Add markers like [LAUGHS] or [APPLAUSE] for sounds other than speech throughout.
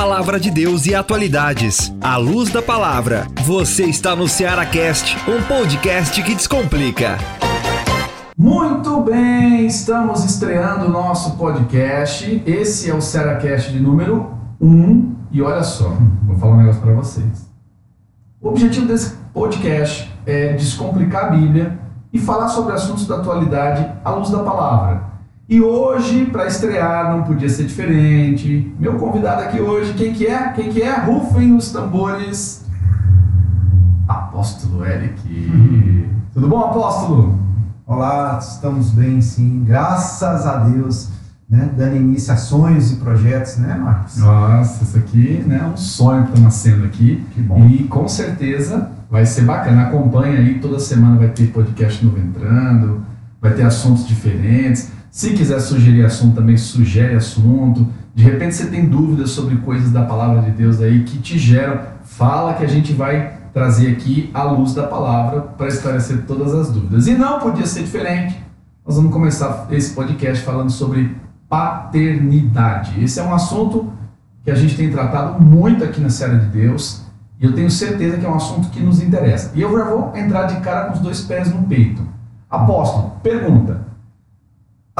palavra de Deus e atualidades. À luz da palavra, você está no Ceará Cast, um podcast que descomplica. Muito bem, estamos estreando o nosso podcast. Esse é o Ceará-Cast de número 1. E olha só, vou falar um negócio para vocês. O objetivo desse podcast é descomplicar a Bíblia e falar sobre assuntos da atualidade à luz da palavra. E hoje, para estrear, não podia ser diferente. Meu convidado aqui hoje, quem que é? Quem que é? Rufem os tambores. Apóstolo Eric. Tudo bom, apóstolo? Olá, estamos bem sim, graças a Deus, né? Dando início a sonhos e projetos, né, Marcos? Nossa, isso aqui né, é um sonho que está nascendo aqui. Que bom. E com certeza vai ser bacana. Acompanha aí, toda semana vai ter podcast novo entrando, vai ter assuntos diferentes. Se quiser sugerir assunto, também sugere assunto. De repente você tem dúvidas sobre coisas da palavra de Deus aí que te geram, fala que a gente vai trazer aqui a luz da palavra para esclarecer todas as dúvidas. E não podia ser diferente. Nós vamos começar esse podcast falando sobre paternidade. Esse é um assunto que a gente tem tratado muito aqui na série de Deus e eu tenho certeza que é um assunto que nos interessa. E eu já vou entrar de cara com os dois pés no peito. Apóstolo, pergunta: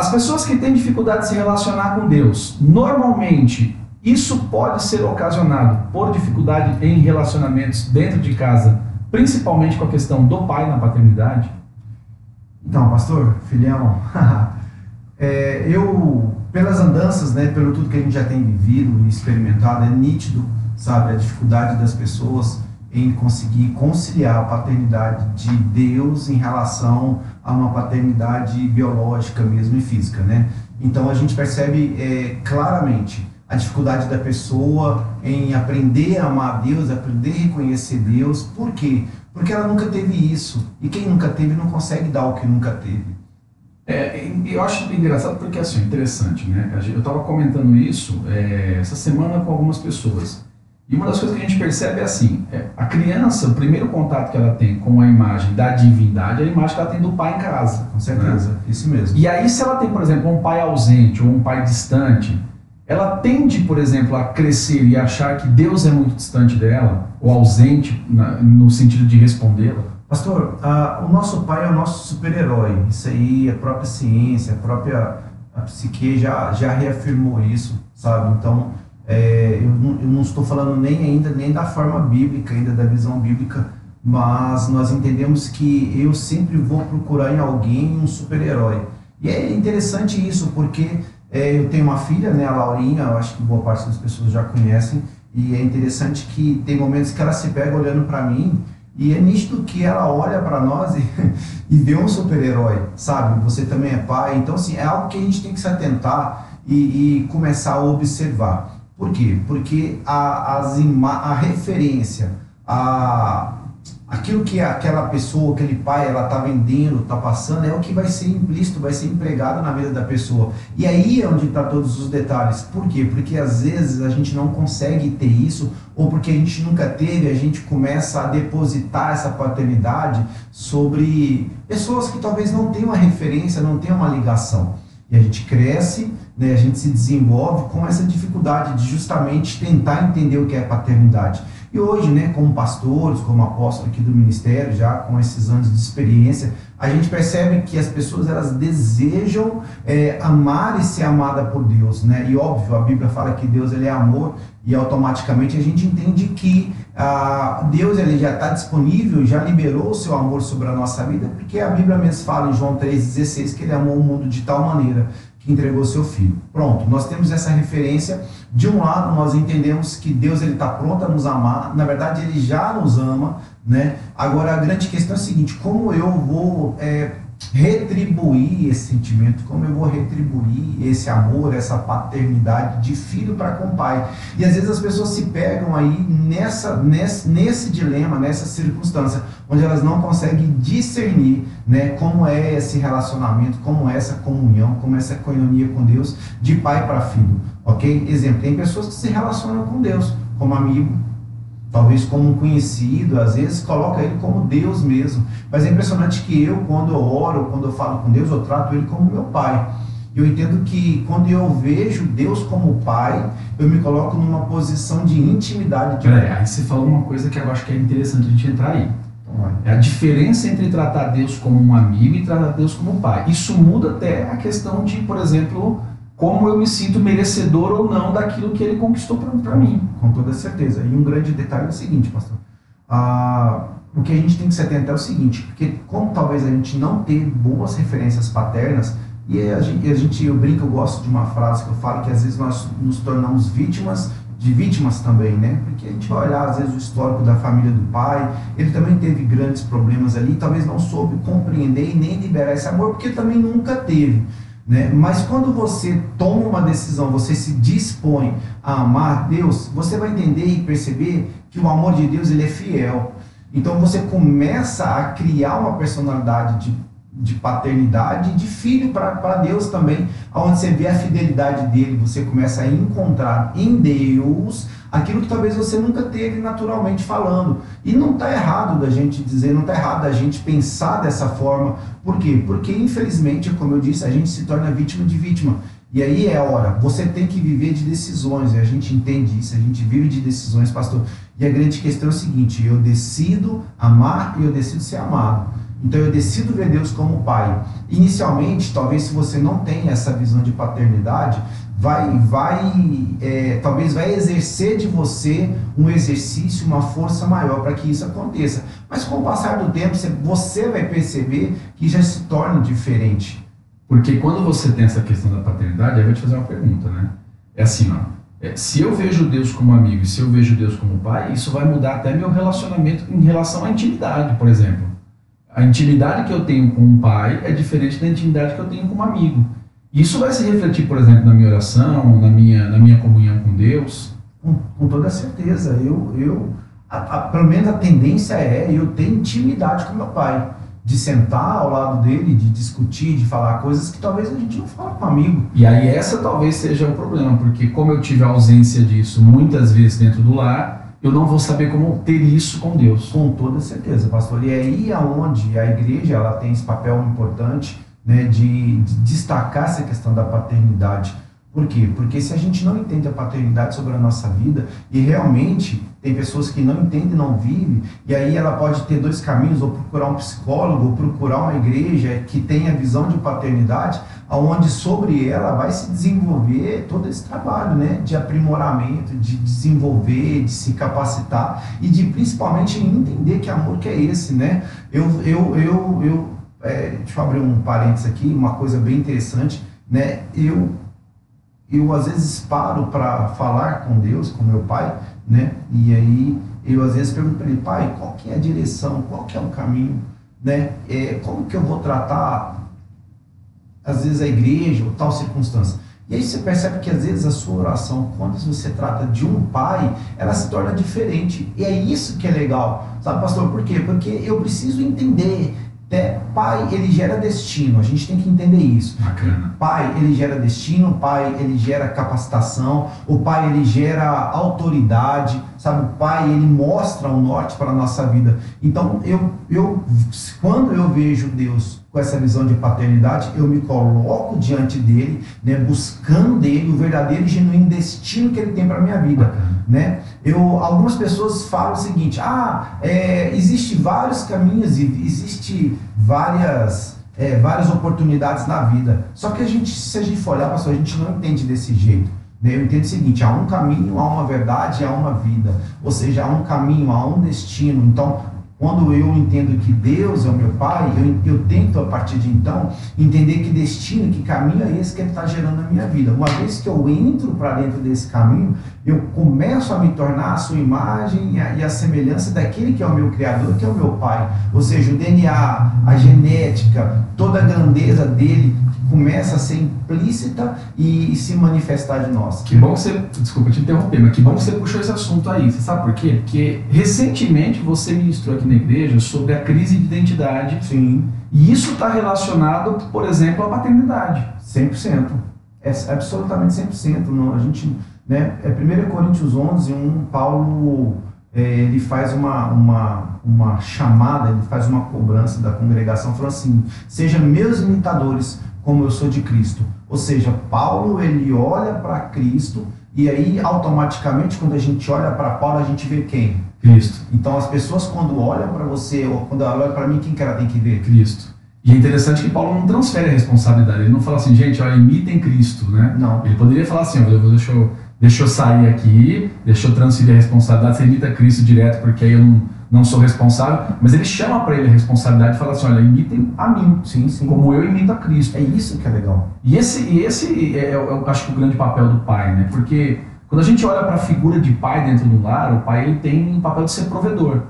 as pessoas que têm dificuldade de se relacionar com Deus, normalmente isso pode ser ocasionado por dificuldade em relacionamentos dentro de casa, principalmente com a questão do pai na paternidade? Então, pastor, filhão, [LAUGHS] é, eu, pelas andanças, né, pelo tudo que a gente já tem vivido e experimentado, é nítido, sabe, a dificuldade das pessoas em conseguir conciliar a paternidade de Deus em relação a uma paternidade biológica mesmo e física, né? Então a gente percebe é, claramente a dificuldade da pessoa em aprender a amar Deus, aprender a reconhecer Deus. Por quê? Porque ela nunca teve isso. E quem nunca teve não consegue dar o que nunca teve. É, eu acho engraçado porque assim, interessante, né? Eu estava comentando isso é, essa semana com algumas pessoas. E uma das coisas que a gente percebe é assim: é, a criança, o primeiro contato que ela tem com a imagem da divindade é a imagem que ela tem do pai em casa. Com certeza, né? isso mesmo. E aí, se ela tem, por exemplo, um pai ausente ou um pai distante, ela tende, por exemplo, a crescer e achar que Deus é muito distante dela, ou ausente na, no sentido de respondê-la? Pastor, o nosso pai é o nosso super-herói. Isso aí, a própria ciência, a própria a psique já, já reafirmou isso, sabe? Então, é, eu, não, eu não estou falando nem ainda nem da forma bíblica, ainda da visão bíblica, mas nós entendemos que eu sempre vou procurar em alguém um super-herói. E é interessante isso, porque é, eu tenho uma filha, né, a Laurinha, eu acho que boa parte das pessoas já conhecem, e é interessante que tem momentos que ela se pega olhando para mim e é nítido que ela olha para nós [LAUGHS] e, e vê um super-herói, sabe? Você também é pai, então assim, é algo que a gente tem que se atentar e, e começar a observar. Por quê? Porque a, as a referência, a, aquilo que aquela pessoa, aquele pai, ela está vendendo, está passando, é o que vai ser implícito, vai ser empregado na vida da pessoa. E aí é onde está todos os detalhes. Por quê? Porque às vezes a gente não consegue ter isso, ou porque a gente nunca teve, a gente começa a depositar essa paternidade sobre pessoas que talvez não tenham uma referência, não tenham uma ligação. E a gente cresce, né, a gente se desenvolve com essa dificuldade de justamente tentar entender o que é paternidade. E hoje, né, como pastores, como apóstolo aqui do ministério, já com esses anos de experiência, a gente percebe que as pessoas elas desejam é, amar e ser amada por Deus, né? E óbvio, a Bíblia fala que Deus ele é amor e automaticamente a gente entende que ah, Deus ele já está disponível, já liberou o seu amor sobre a nossa vida, porque a Bíblia mesmo fala em João 3,16 que ele amou o mundo de tal maneira entregou seu filho. Pronto, nós temos essa referência. De um lado, nós entendemos que Deus ele está pronto a nos amar. Na verdade, ele já nos ama, né? Agora, a grande questão é a seguinte: como eu vou é, retribuir esse sentimento, como eu vou retribuir esse amor, essa paternidade de filho para com pai. E às vezes as pessoas se pegam aí nessa, nesse, nesse dilema, nessa circunstância, onde elas não conseguem discernir né, como é esse relacionamento, como é essa comunhão, como é essa coinonia com Deus de pai para filho. Ok? Exemplo, tem pessoas que se relacionam com Deus como amigo, talvez como um conhecido, às vezes coloca ele como Deus mesmo. Mas é impressionante que eu, quando eu oro, quando eu falo com Deus, eu trato ele como meu pai. Eu entendo que quando eu vejo Deus como pai, eu me coloco numa posição de intimidade. Peraí, aí você falou uma coisa que eu acho que é interessante a gente entrar aí. É a diferença entre tratar Deus como um amigo e tratar Deus como pai. Isso muda até a questão de, por exemplo, como eu me sinto merecedor ou não daquilo que ele conquistou para mim. Com toda certeza. E um grande detalhe é o seguinte, pastor. Ah, o que a gente tem que se atentar é o seguinte, porque como talvez a gente não tenha boas referências paternas, e a gente, a gente, eu brinco, eu gosto de uma frase que eu falo que às vezes nós nos tornamos vítimas de vítimas também, né? Porque a gente vai olhar às vezes o histórico da família do pai, ele também teve grandes problemas ali, talvez não soube compreender e nem liberar esse amor, porque também nunca teve. Né? Mas quando você toma uma decisão, você se dispõe a amar Deus, você vai entender e perceber que o amor de Deus ele é fiel. Então você começa a criar uma personalidade de de paternidade de filho para Deus também, onde você vê a fidelidade dele, você começa a encontrar em Deus aquilo que talvez você nunca teve naturalmente falando. E não está errado da gente dizer, não está errado da gente pensar dessa forma. Por quê? Porque infelizmente, como eu disse, a gente se torna vítima de vítima. E aí é hora, você tem que viver de decisões, e a gente entende isso, a gente vive de decisões, pastor. E a grande questão é o seguinte: eu decido amar e eu decido ser amado. Então eu decido ver Deus como pai. Inicialmente, talvez se você não tem essa visão de paternidade, vai, vai, é, talvez vai exercer de você um exercício, uma força maior para que isso aconteça. Mas com o passar do tempo, você vai perceber que já se torna diferente. Porque quando você tem essa questão da paternidade, aí eu vou te fazer uma pergunta, né? É assim, ó. É, se eu vejo Deus como amigo e se eu vejo Deus como pai, isso vai mudar até meu relacionamento em relação à intimidade, por exemplo a intimidade que eu tenho com um pai é diferente da intimidade que eu tenho com um amigo. Isso vai se refletir, por exemplo, na minha oração, na minha, na minha comunhão com Deus? Com, com toda certeza. Eu, eu a, a, pelo menos a tendência é eu ter intimidade com meu pai. De sentar ao lado dele, de discutir, de falar coisas que talvez a gente não fala com um amigo. E aí essa talvez seja o problema, porque como eu tive a ausência disso muitas vezes dentro do lar, eu não vou saber como ter isso com Deus. Com toda certeza, pastor. E é aí aonde a igreja ela tem esse papel importante né, de, de destacar essa questão da paternidade. Por quê? Porque se a gente não entende a paternidade sobre a nossa vida, e realmente tem pessoas que não entendem, não vivem, e aí ela pode ter dois caminhos, ou procurar um psicólogo, ou procurar uma igreja que tenha visão de paternidade, onde sobre ela vai se desenvolver todo esse trabalho né, de aprimoramento, de desenvolver, de se capacitar e de principalmente entender que amor que é esse. Né? Eu, eu, eu, eu é, deixa eu abrir um parênteses aqui, uma coisa bem interessante. Né? Eu, eu às vezes paro para falar com Deus, com meu pai, né? e aí eu às vezes pergunto para ele, pai, qual que é a direção, qual que é o caminho? Né? É, como que eu vou tratar às vezes a igreja ou tal circunstância. E aí você percebe que às vezes a sua oração, quando você trata de um pai, ela se torna diferente. E é isso que é legal. Sabe, pastor, por quê? Porque eu preciso entender pai, ele gera destino, a gente tem que entender isso. Bacana. Pai, ele gera destino, pai, ele gera capacitação, o pai, ele gera autoridade, sabe? O pai, ele mostra o norte para a nossa vida. Então, eu, eu, quando eu vejo Deus com essa visão de paternidade, eu me coloco diante dele, né, buscando dele o verdadeiro e genuíno destino que ele tem para a minha vida. Né? Eu, algumas pessoas falam o seguinte: ah, é, existe vários caminhos e existe várias, é, várias oportunidades na vida. Só que a gente, se a gente for olhar, pastor, a gente não entende desse jeito. Né? Eu entendo o seguinte: há um caminho, há uma verdade, há uma vida. Ou seja, há um caminho, há um destino. Então, quando eu entendo que Deus é o meu Pai, eu, eu tento a partir de então entender que destino, que caminho é esse que Ele está gerando na minha vida. Uma vez que eu entro para dentro desse caminho, eu começo a me tornar a sua imagem e a, e a, semelhança daquele que é o meu Criador, que é o meu Pai. Ou seja, o DNA, a genética, toda a grandeza dele começa a ser implícita e, e, se manifestar de nós. Que bom que você, desculpa te interromper, mas que bom que você puxou esse assunto aí. Você sabe por quê? Porque recentemente você ministrou aqui na igreja sobre a crise de identidade. Sim. E isso está relacionado, por exemplo, à paternidade. 100%. É absolutamente 100%. Não, a gente, né, é 1 Coríntios 11, 1, Paulo é, ele faz uma, uma, uma chamada, ele faz uma cobrança da congregação, falando assim: sejam meus imitadores, como eu sou de Cristo. Ou seja, Paulo ele olha para Cristo e aí automaticamente quando a gente olha para Paulo a gente vê quem? Cristo. Então as pessoas quando olham para você ou quando olham para mim quem que ela tem que ver? Cristo. E é interessante que Paulo não transfere a responsabilidade. Ele não fala assim, gente, olha, imitem Cristo, né? Não. Ele poderia falar assim, olha, deixa eu, deixa eu sair aqui, deixa eu transferir a responsabilidade, você imita Cristo direto, porque aí eu não, não sou responsável. Mas ele chama para ele a responsabilidade e fala assim, olha, imitem a mim, Sim, sim. como eu imito a Cristo. É isso que é legal. E esse, e esse é, eu acho que o grande papel do pai, né? Porque quando a gente olha para a figura de pai dentro do lar, o pai ele tem um papel de ser provedor.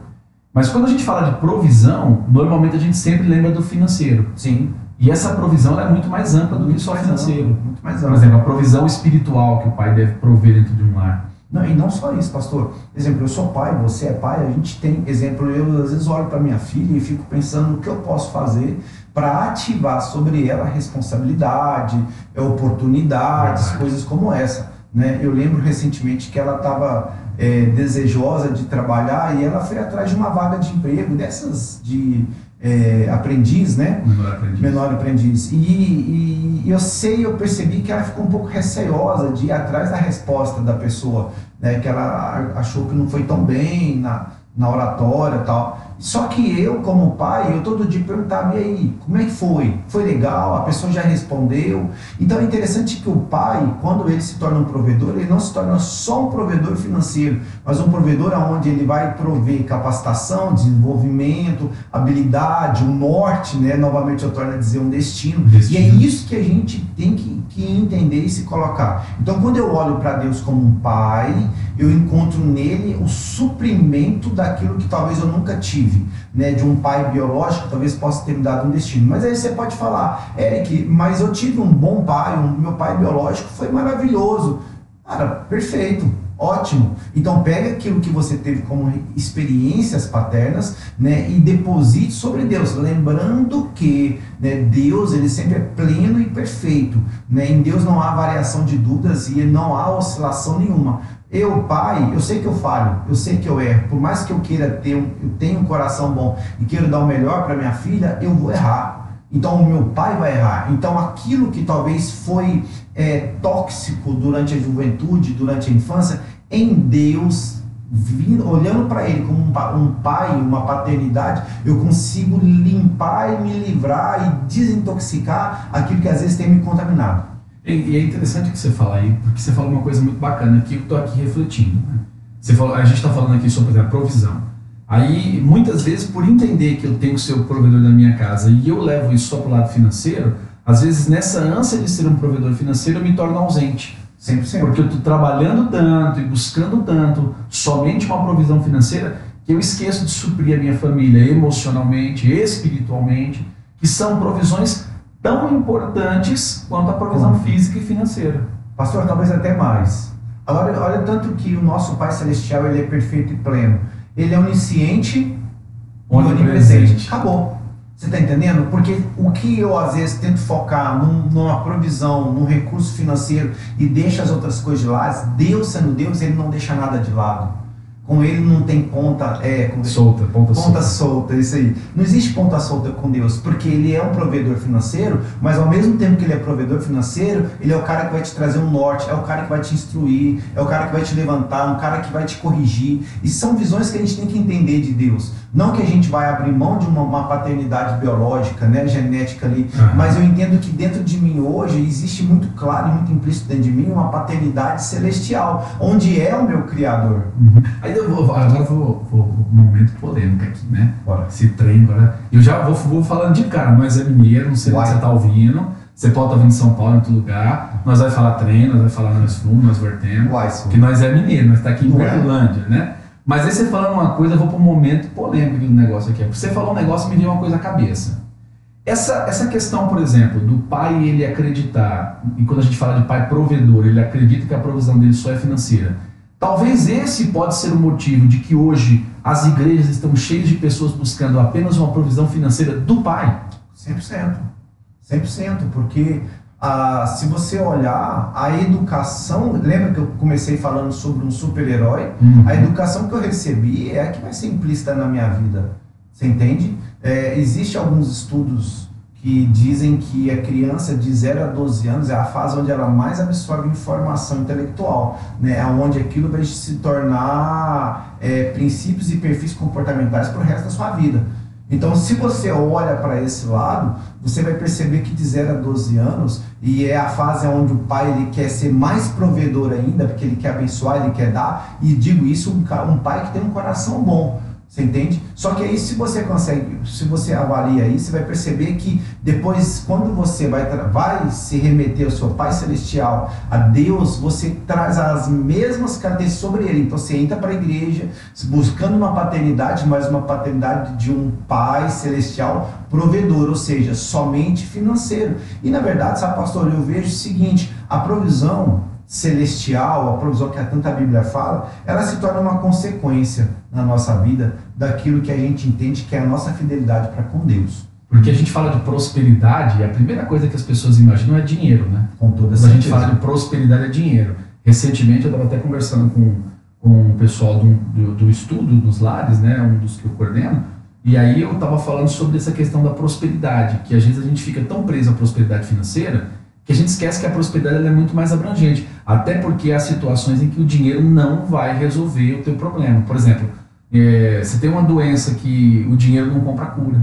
Mas quando a gente fala de provisão, normalmente a gente sempre lembra do financeiro. Sim. E essa provisão é muito mais ampla do que só financeiro. Muito mais Por amplo. exemplo, a provisão espiritual que o pai deve prover dentro de um lar. Não, e não só isso, pastor. Exemplo, eu sou pai, você é pai, a gente tem, exemplo, eu às vezes olho para minha filha e fico pensando no que eu posso fazer para ativar sobre ela responsabilidade, oportunidades, Verdade. coisas como essa. Né? Eu lembro recentemente que ela estava desejosa de trabalhar e ela foi atrás de uma vaga de emprego, dessas de é, aprendiz, né? Menor aprendiz. menor aprendiz. E, e eu sei, eu percebi que ela ficou um pouco receosa de ir atrás da resposta da pessoa, né? Que ela achou que não foi tão bem na, na oratória e tal. Só que eu, como pai, eu todo dia perguntava, e aí, como é que foi? Foi legal? A pessoa já respondeu? Então é interessante que o pai, quando ele se torna um provedor, ele não se torna só um provedor financeiro, mas um provedor onde ele vai prover capacitação, desenvolvimento, habilidade, um norte, né? Novamente eu torno a dizer um destino. Destino. E é isso que a gente tem que, que entender e se colocar. Então quando eu olho para Deus como um pai, eu encontro nele o suprimento daquilo que talvez eu nunca tive, né? De um pai biológico, talvez possa ter me dado um destino. Mas aí você pode falar, Eric, mas eu tive um bom pai, um, meu pai biológico foi maravilhoso. Cara, perfeito, ótimo. Então pega aquilo que você teve como experiências paternas, né, e deposite sobre Deus, lembrando que né, Deus ele sempre é pleno e perfeito. Né? Em Deus não há variação de dúvidas e não há oscilação nenhuma. Eu, pai, eu sei que eu falho, eu sei que eu erro. Por mais que eu queira ter, um, eu tenho um coração bom e queira dar o melhor para minha filha, eu vou errar. Então o meu pai vai errar. Então aquilo que talvez foi é, tóxico durante a juventude, durante a infância, em Deus, vindo, olhando para ele como um, um pai, uma paternidade, eu consigo limpar e me livrar e desintoxicar aquilo que às vezes tem me contaminado. E, é interessante que você fala aí, porque você falou uma coisa muito bacana que eu estou aqui refletindo. né? Você falou, a gente está falando aqui sobre a provisão. Aí, muitas vezes, por entender que eu tenho que ser o provedor da minha casa e eu levo isso só para o lado financeiro, às vezes nessa ânsia de ser um provedor financeiro eu me torno ausente. 100%. Porque eu estou trabalhando tanto e buscando tanto somente uma provisão financeira que eu esqueço de suprir a minha família emocionalmente, espiritualmente, que são provisões tão importantes quanto a provisão física e financeira. Pastor, talvez até mais. Agora, olha tanto que o nosso Pai Celestial ele é perfeito e pleno. Ele é onisciente e Onipresente. onipresente. Acabou. Você está entendendo? Porque o que eu às vezes tento focar num- numa provisão, num recurso financeiro e deixo as outras coisas de lado, Deus sendo Deus, ele não deixa nada de lado. Com ele não tem ponta, é, como Solta, ponta, Ponta solta. solta, isso aí. Não existe ponta solta com Deus, porque Ele é um provedor financeiro, mas ao mesmo tempo que Ele é provedor financeiro, Ele é o cara que vai te trazer um norte, é o cara que vai te instruir, é o cara que vai te levantar, um cara que vai te corrigir. E são visões que a gente tem que entender de Deus. Não que a gente vai abrir mão de uma, uma paternidade biológica, né, genética ali, Aham. mas eu entendo que dentro de mim hoje existe muito claro e muito implícito dentro de mim uma paternidade celestial, onde é o meu Criador. Uhum. Aí eu vou, agora vou, vou, vou um momento polêmico aqui, né? Bora. Esse trem agora. Eu já vou, vou falando de cara, nós é mineiro, não sei onde Uai. você tá ouvindo. Você pode estar ouvindo em São Paulo, em outro lugar. Nós vai falar trem, nós vai falar nós fumos, nós vertemos. Uai, Porque nós é mineiro, nós está aqui em Não é? Berlândia, né? Mas aí você falando uma coisa, eu vou para um momento polêmico do negócio aqui. Você falou um negócio e me deu uma coisa à cabeça. Essa, essa questão, por exemplo, do pai ele acreditar, e quando a gente fala de pai provedor, ele acredita que a provisão dele só é financeira. Talvez esse pode ser o motivo de que hoje as igrejas estão cheias de pessoas buscando apenas uma provisão financeira do pai. 100%. 100%, porque ah, se você olhar a educação, lembra que eu comecei falando sobre um super-herói? A educação que eu recebi é a que vai ser implícita na minha vida. Você entende? É, Existem alguns estudos que dizem que a criança de 0 a 12 anos é a fase onde ela mais absorve informação intelectual, né? onde aquilo vai se tornar é, princípios e perfis comportamentais para o resto da sua vida. Então, se você olha para esse lado, você vai perceber que de 0 a 12 anos, e é a fase onde o pai ele quer ser mais provedor ainda, porque ele quer abençoar, ele quer dar, e digo isso, um, um pai que tem um coração bom. Você entende? Só que aí se você consegue, se você avalia aí, você vai perceber que depois, quando você vai, vai se remeter ao seu Pai Celestial, a Deus, você traz as mesmas características sobre ele. Então você entra para a igreja buscando uma paternidade, mas uma paternidade de um Pai Celestial provedor, ou seja, somente financeiro. E na verdade, sabe, pastor, eu vejo o seguinte, a provisão celestial, a provisão que a tanta Bíblia fala, ela se torna uma consequência na nossa vida daquilo que a gente entende que é a nossa fidelidade para com Deus. Porque a gente fala de prosperidade, a primeira coisa que as pessoas imaginam é dinheiro, né? Com toda Quando a gente fala de prosperidade é dinheiro. Recentemente eu estava até conversando com, com o pessoal do, do, do estudo dos lares, né? Um dos que eu coordeno, e aí eu estava falando sobre essa questão da prosperidade, que às vezes a gente fica tão preso à prosperidade financeira que a gente esquece que a prosperidade é muito mais abrangente. Até porque há situações em que o dinheiro não vai resolver o teu problema. Por exemplo, é, você tem uma doença que o dinheiro não compra cura.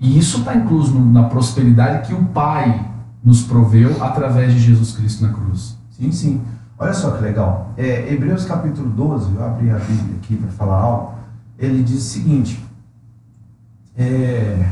E isso está incluso na prosperidade que o Pai nos proveu através de Jesus Cristo na cruz. Sim, sim. Olha só que legal. É, Hebreus capítulo 12, eu abri a Bíblia aqui para falar algo. Ele diz o seguinte: é,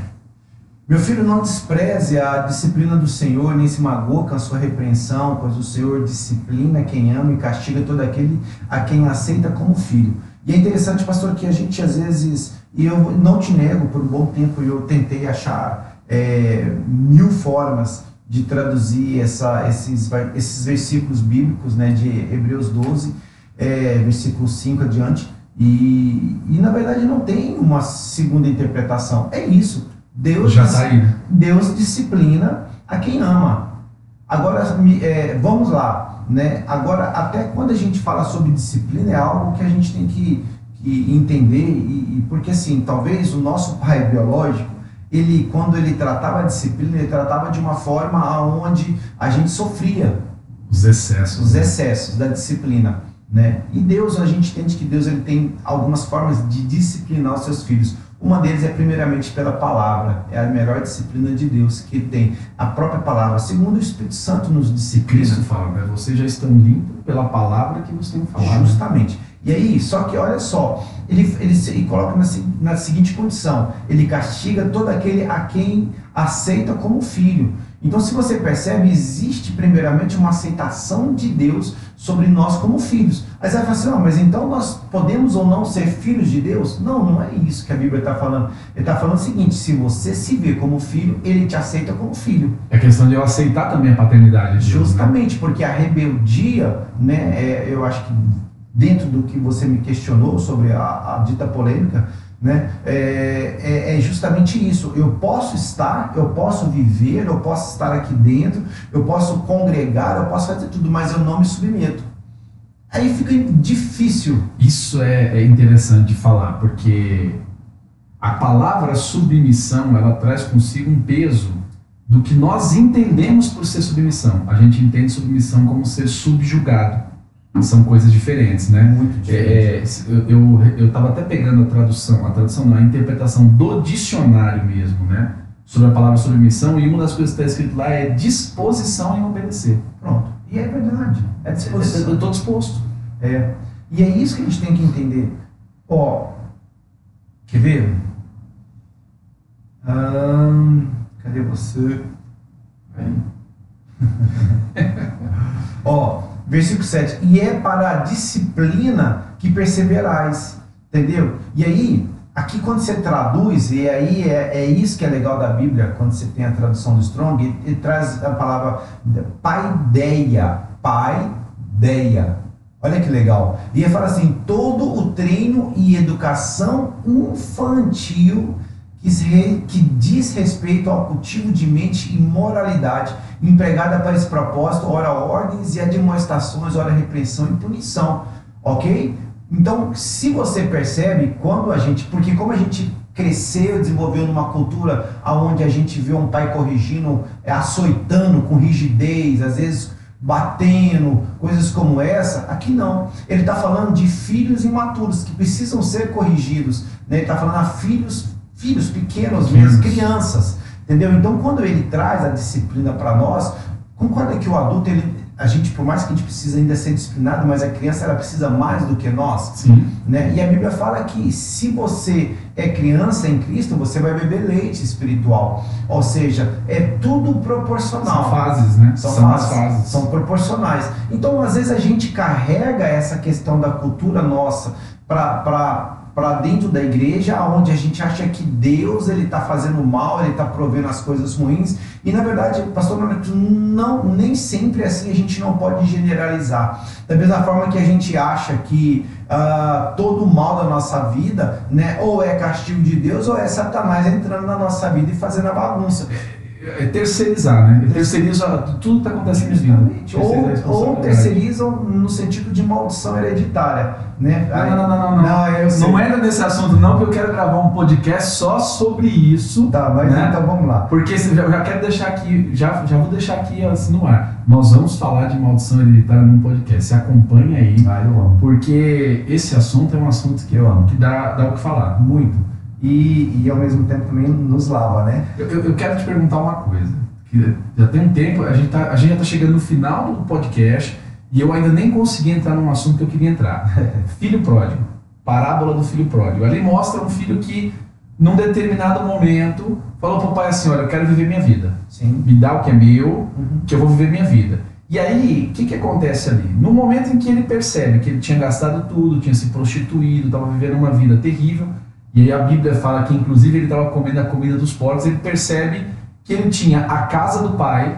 meu filho, não despreze a disciplina do Senhor, nem se magoe com a sua repreensão, pois o Senhor disciplina quem ama e castiga todo aquele a quem aceita como filho. E é interessante, pastor, que a gente às vezes, e eu não te nego, por um bom tempo eu tentei achar é, mil formas de traduzir essa, esses, esses versículos bíblicos né, de Hebreus 12, é, versículo 5 adiante, e, e na verdade não tem uma segunda interpretação. É isso. Deus, Já tá né? Deus disciplina a quem ama. Agora, é, vamos lá. Né? Agora, até quando a gente fala sobre disciplina, é algo que a gente tem que, que entender, e, e, porque assim, talvez o nosso pai [LAUGHS] biológico, ele, quando ele tratava a disciplina, ele tratava de uma forma onde a gente sofria. Os excessos. Os excessos da disciplina. Né? E Deus, a gente entende que Deus ele tem algumas formas de disciplinar os seus filhos. Uma deles é primeiramente pela palavra, é a melhor disciplina de Deus que tem a própria palavra. Segundo o Espírito Santo nos disciplina. Cristo fala, né? Vocês já estão limpos pela palavra que você tem falado. Justamente. E aí, só que olha só, ele, ele, ele coloca na, na seguinte condição: ele castiga todo aquele a quem aceita como filho. Então, se você percebe, existe primeiramente uma aceitação de Deus sobre nós como filhos. Aí você vai falar assim, não, mas então nós podemos ou não ser filhos de Deus? Não, não é isso que a Bíblia está falando. Ele está falando o seguinte, se você se vê como filho, ele te aceita como filho. É questão de eu aceitar também a paternidade de Deus, né? Justamente, né? porque a rebeldia, né, é, eu acho que dentro do que você me questionou sobre a, a dita polêmica, né? É, é, é, justamente isso. Eu posso estar, eu posso viver, eu posso estar aqui dentro, eu posso congregar, eu posso fazer tudo, mas eu não me submeto. Aí fica difícil. Isso é, é interessante de falar, porque a palavra submissão ela traz consigo um peso do que nós entendemos por ser submissão. A gente entende submissão como ser subjugado são coisas diferentes, né? Muito é, eu eu estava até pegando a tradução, a tradução não, a interpretação do dicionário mesmo, né? Sobre a palavra submissão e uma das coisas que está escrito lá é disposição em obedecer. Pronto. E é verdade. É disposição. Eu estou disposto. É. E é isso que a gente tem que entender. Ó, quer ver? Hum, cadê você? Aí. [LAUGHS] Ó, Versículo 7. E é para a disciplina que perseverais. Entendeu? E aí, aqui quando você traduz, e aí é, é isso que é legal da Bíblia, quando você tem a tradução do Strong, ele, traz a palavra paideia. Paideia. Olha que legal. E ele fala assim: todo o treino e educação infantil que diz respeito ao cultivo de mente e moralidade empregada para esse propósito, ora ordens e admoestações, ora repreensão e punição, ok? Então, se você percebe, quando a gente, porque como a gente cresceu, desenvolveu numa cultura onde a gente vê um pai corrigindo, açoitando com rigidez, às vezes batendo, coisas como essa, aqui não. Ele está falando de filhos imaturos que precisam ser corrigidos. Né? Ele está falando a filhos, filhos pequenos mesmo, crianças. Entendeu? Então, quando ele traz a disciplina para nós, concorda que o adulto ele, a gente, por mais que a gente precisa ainda ser disciplinado, mas a criança ela precisa mais do que nós. Sim. Né? E a Bíblia fala que se você é criança em Cristo, você vai beber leite espiritual. Ou seja, é tudo proporcional. São fases, né? São, são fases, fases. São proporcionais. Então, às vezes, a gente carrega essa questão da cultura nossa para para dentro da igreja, onde a gente acha que Deus ele está fazendo mal, ele está provendo as coisas ruins. E na verdade, pastor não nem sempre assim a gente não pode generalizar. Da mesma forma que a gente acha que uh, todo o mal da nossa vida, né, ou é castigo de Deus ou é Satanás entrando na nossa vida e fazendo a bagunça é terceirizar, né? Terceiriza tudo que está acontecendo em vida. Ou, ou terceirizam no sentido de maldição hereditária, né? Não, não, não, não. Não, não, era nesse assunto não, que eu quero gravar um podcast só sobre isso. Tá, mas né? então vamos lá. Porque já, já quero deixar aqui, já, já vou deixar aqui assim no ar. Nós vamos falar de maldição hereditária num podcast. Você acompanha aí. Ah, eu amo. Porque esse assunto é um assunto que eu amo, que dá, dá o que falar. Muito e, e ao mesmo tempo também nos lava, né? Eu, eu, eu quero te perguntar uma coisa. Que já tem um tempo, a gente, tá, a gente já está chegando no final do podcast e eu ainda nem consegui entrar num assunto que eu queria entrar. [LAUGHS] filho pródigo. Parábola do filho pródigo. Ali mostra um filho que, num determinado momento, falou para o pai assim: Olha, eu quero viver minha vida. Sim. Me dá o que é meu, uhum. que eu vou viver minha vida. E aí, o que, que acontece ali? No momento em que ele percebe que ele tinha gastado tudo, tinha se prostituído, estava vivendo uma vida terrível, e aí a Bíblia fala que inclusive ele estava comendo a comida dos porcos, ele percebe que ele tinha a casa do pai,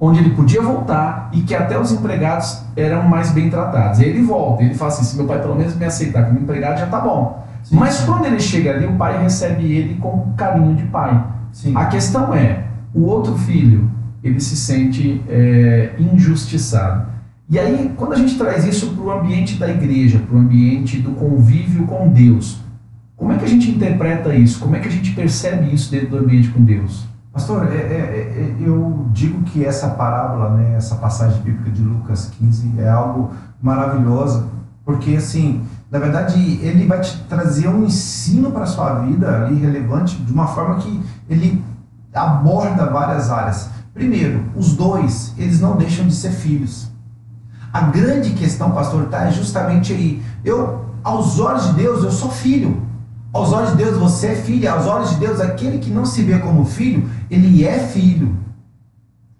onde ele podia voltar e que até os empregados eram mais bem tratados. E aí ele volta, ele fala assim, se meu pai pelo menos me aceitar como empregado já tá bom. Sim, Mas quando ele chega ali, o pai recebe ele com carinho de pai. Sim. A questão é, o outro filho, ele se sente é, injustiçado. E aí, quando a gente traz isso para o ambiente da igreja, para o ambiente do convívio com Deus, como é que a gente interpreta isso? Como é que a gente percebe isso dentro do ambiente com Deus? Pastor, é, é, é, eu digo que essa parábola, né, essa passagem bíblica de Lucas 15 é algo maravilhosa, porque assim, na verdade, ele vai te trazer um ensino para a sua vida ali relevante de uma forma que ele aborda várias áreas. Primeiro, os dois, eles não deixam de ser filhos. A grande questão, pastor, está justamente aí. Eu, aos olhos de Deus, eu sou filho. Aos olhos de Deus você é filho, aos olhos de Deus aquele que não se vê como filho, ele é filho.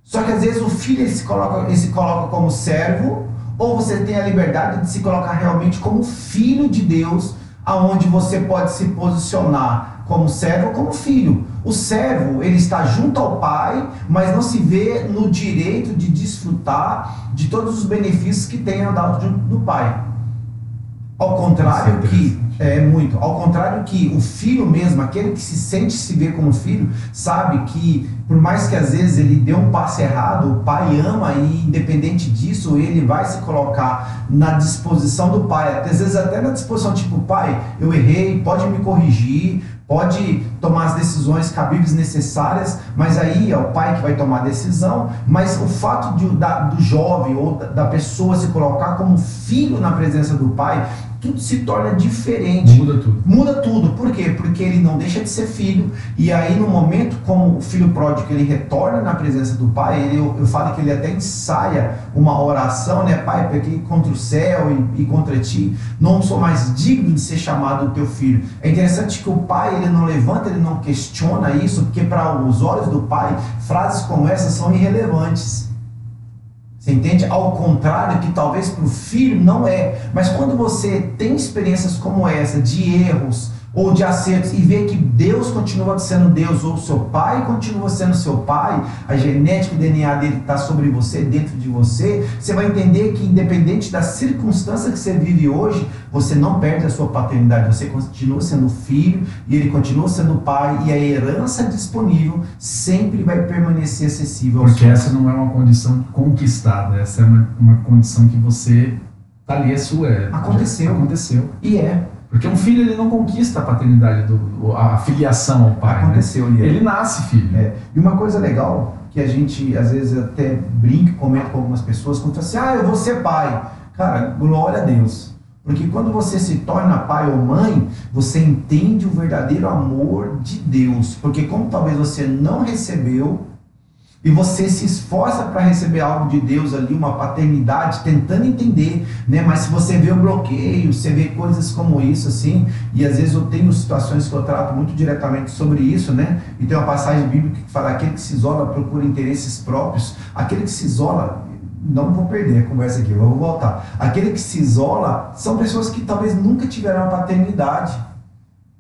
Só que às vezes o filho ele se coloca, ele se coloca como servo, ou você tem a liberdade de se colocar realmente como filho de Deus, aonde você pode se posicionar como servo ou como filho. O servo, ele está junto ao pai, mas não se vê no direito de desfrutar de todos os benefícios que tem andado junto do pai. Ao contrário que é muito. Ao contrário que o filho mesmo, aquele que se sente se ver como filho, sabe que por mais que às vezes ele dê um passo errado, o pai ama e independente disso, ele vai se colocar na disposição do pai, às vezes até na disposição tipo, pai, eu errei, pode me corrigir, pode tomar as decisões cabíveis necessárias, mas aí é o pai que vai tomar a decisão, mas o fato de, da, do jovem ou da, da pessoa se colocar como filho na presença do pai tudo se torna diferente. Muda tudo. Muda tudo. Por quê? Porque ele não deixa de ser filho. E aí, no momento como o filho pródigo ele retorna na presença do pai, ele, eu, eu falo que ele até ensaia uma oração, né? Pai, pequei contra o céu e, e, contra ti. Não sou mais digno de ser chamado teu filho. É interessante que o pai ele não levanta, ele não questiona isso, porque para os olhos do pai, frases como essa são irrelevantes. Você entende? Ao contrário, que talvez para o filho não é. Mas quando você tem experiências como essa, de erros, ou de acertos e ver que Deus continua sendo Deus ou seu pai continua sendo seu pai, a genética, o DNA dele está sobre você, dentro de você, você vai entender que independente da circunstância que você vive hoje, você não perde a sua paternidade, você continua sendo filho e ele continua sendo pai e a herança disponível sempre vai permanecer acessível. Porque essa não é uma condição conquistada, essa é uma, uma condição que você tá ali, é sua. É, aconteceu. Aconteceu. E é. Porque um filho ele não conquista a paternidade, do, a filiação ao pai. né? Aconteceu, né? Ele nasce filho. É, e uma coisa legal que a gente às vezes até brinca comenta com algumas pessoas quando fala assim, ah, eu vou ser pai. Cara, glória a Deus. Porque quando você se torna pai ou mãe, você entende o verdadeiro amor de Deus. Porque como talvez você não recebeu, e você se esforça para receber algo de Deus ali, uma paternidade, tentando entender, né? Mas se você vê o bloqueio, você vê coisas como isso, assim, e às vezes eu tenho situações que eu trato muito diretamente sobre isso, né? E tem uma passagem bíblica que fala: aquele que se isola procura interesses próprios, aquele que se isola. Não vou perder a conversa aqui, vou voltar. Aquele que se isola são pessoas que talvez nunca tiveram a paternidade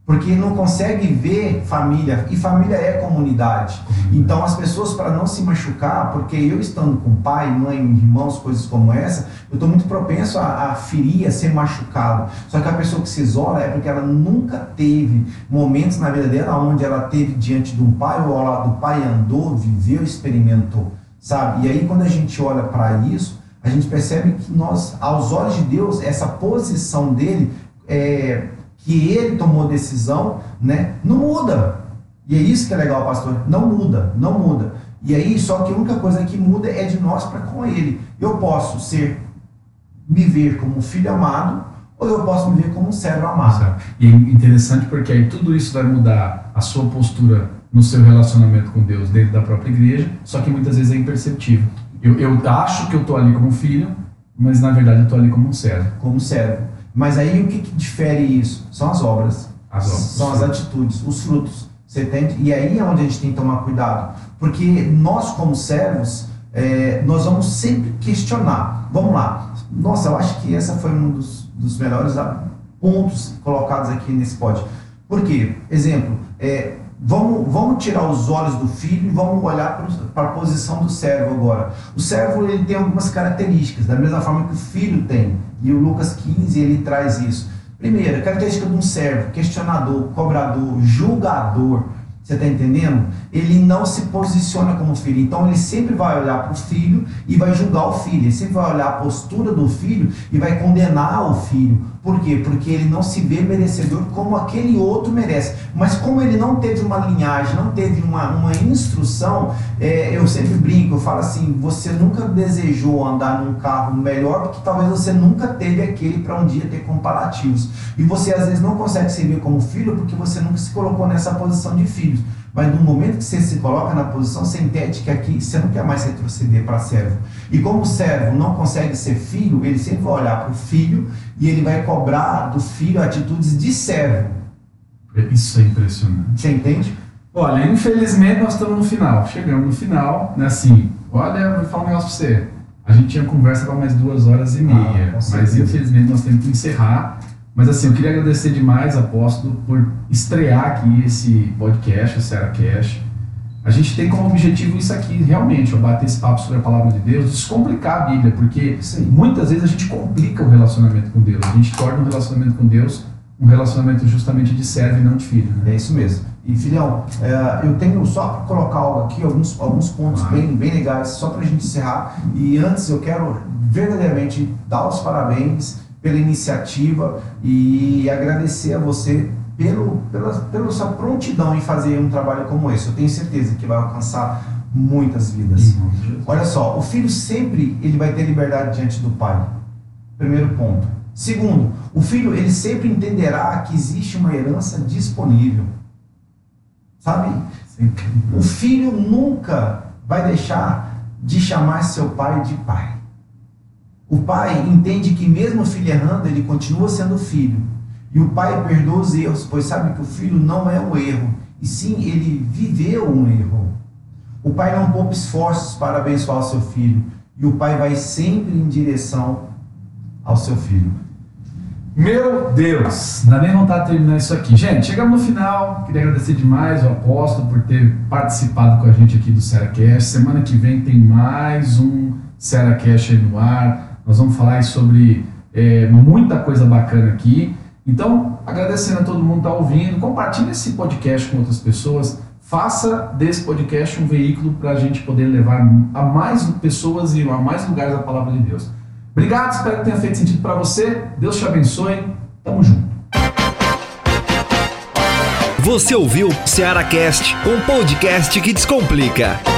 porque não consegue ver família e família é comunidade. Então as pessoas para não se machucar, porque eu estando com pai, mãe, irmãos, coisas como essa, eu estou muito propenso a, a ferir, a ser machucado. Só que a pessoa que se isola é porque ela nunca teve momentos na vida dela onde ela teve diante de um pai ou ao lado do pai andou, viveu, experimentou, sabe? E aí quando a gente olha para isso, a gente percebe que nós, aos olhos de Deus, essa posição dele é que ele tomou decisão, né, não muda. E é isso que é legal, pastor. Não muda, não muda. E aí, só que a única coisa que muda é de nós para com ele. Eu posso ser, me ver como um filho amado, ou eu posso me ver como um servo amado. E é interessante porque aí tudo isso vai mudar a sua postura no seu relacionamento com Deus dentro da própria igreja, só que muitas vezes é imperceptível. Eu, eu acho que eu estou ali como filho, mas na verdade eu estou ali como um servo. Como servo. Mas aí o que, que difere isso? São as obras. As obras. São as atitudes, os frutos. Você entende? E aí é onde a gente tem que tomar cuidado. Porque nós, como servos, é, nós vamos sempre questionar. Vamos lá. Nossa, eu acho que essa foi um dos, dos melhores pontos colocados aqui nesse pod. Por quê? Exemplo, é, vamos, vamos tirar os olhos do filho e vamos olhar para a posição do servo agora. O servo ele tem algumas características, da mesma forma que o filho tem. E o Lucas 15 ele traz isso. Primeiro, característica de um servo, questionador, cobrador, julgador. Você está entendendo? Ele não se posiciona como filho. Então ele sempre vai olhar para o filho e vai julgar o filho. Ele sempre vai olhar a postura do filho e vai condenar o filho. Por quê? Porque ele não se vê merecedor como aquele outro merece. Mas como ele não teve uma linhagem, não teve uma, uma instrução, é, eu sempre brinco, eu falo assim, você nunca desejou andar num carro melhor porque talvez você nunca teve aquele para um dia ter comparativos. E você às vezes não consegue se ver como filho porque você nunca se colocou nessa posição de filho. Mas no momento que você se coloca na posição, você entende que aqui você não quer mais retroceder para servo. E como o servo não consegue ser filho, ele sempre vai olhar para o filho e ele vai cobrar do filho atitudes de servo. Isso é impressionante. Você entende? Olha, infelizmente nós estamos no final. Chegamos no final, né? Assim, olha, vou falar um negócio para você. A gente tinha conversa para mais duas horas e meia, Ah, mas infelizmente nós temos que encerrar. Mas assim, eu queria agradecer demais, apóstolo, por estrear aqui esse podcast, o SeraCast. A gente tem como objetivo isso aqui, realmente, ó, bater esse papo sobre a palavra de Deus, descomplicar a Bíblia, porque Sim. muitas vezes a gente complica o relacionamento com Deus. A gente torna o relacionamento com Deus um relacionamento justamente de servo e não de filho. Né? É isso mesmo. E filhão, é, eu tenho só para colocar algo aqui, alguns, alguns pontos bem, bem legais, só para a gente encerrar. E antes eu quero verdadeiramente dar os parabéns pela iniciativa e agradecer a você pelo, pela, pela sua prontidão em fazer um trabalho como esse. Eu tenho certeza que vai alcançar muitas vidas. Olha só, o filho sempre ele vai ter liberdade diante do pai. Primeiro ponto. Segundo, o filho ele sempre entenderá que existe uma herança disponível. Sabe? Sempre. O filho nunca vai deixar de chamar seu pai de pai. O pai entende que mesmo o filho errando, ele continua sendo filho. E o pai perdoa os erros, pois sabe que o filho não é um erro, e sim ele viveu um erro. O pai não poupa esforços para abençoar seu filho, e o pai vai sempre em direção ao seu filho. Meu Deus, dá nem vontade de terminar isso aqui. Gente, chegamos no final. Queria agradecer demais ao apóstolo por ter participado com a gente aqui do SeraCast. Semana que vem tem mais um SeraCast aí no ar. Nós vamos falar sobre é, muita coisa bacana aqui. Então, agradecendo a todo mundo que está ouvindo, compartilhe esse podcast com outras pessoas. Faça desse podcast um veículo para a gente poder levar a mais pessoas e a mais lugares a palavra de Deus. Obrigado, espero que tenha feito sentido para você. Deus te abençoe. Tamo junto. Você ouviu Ceará Cast, um podcast que descomplica.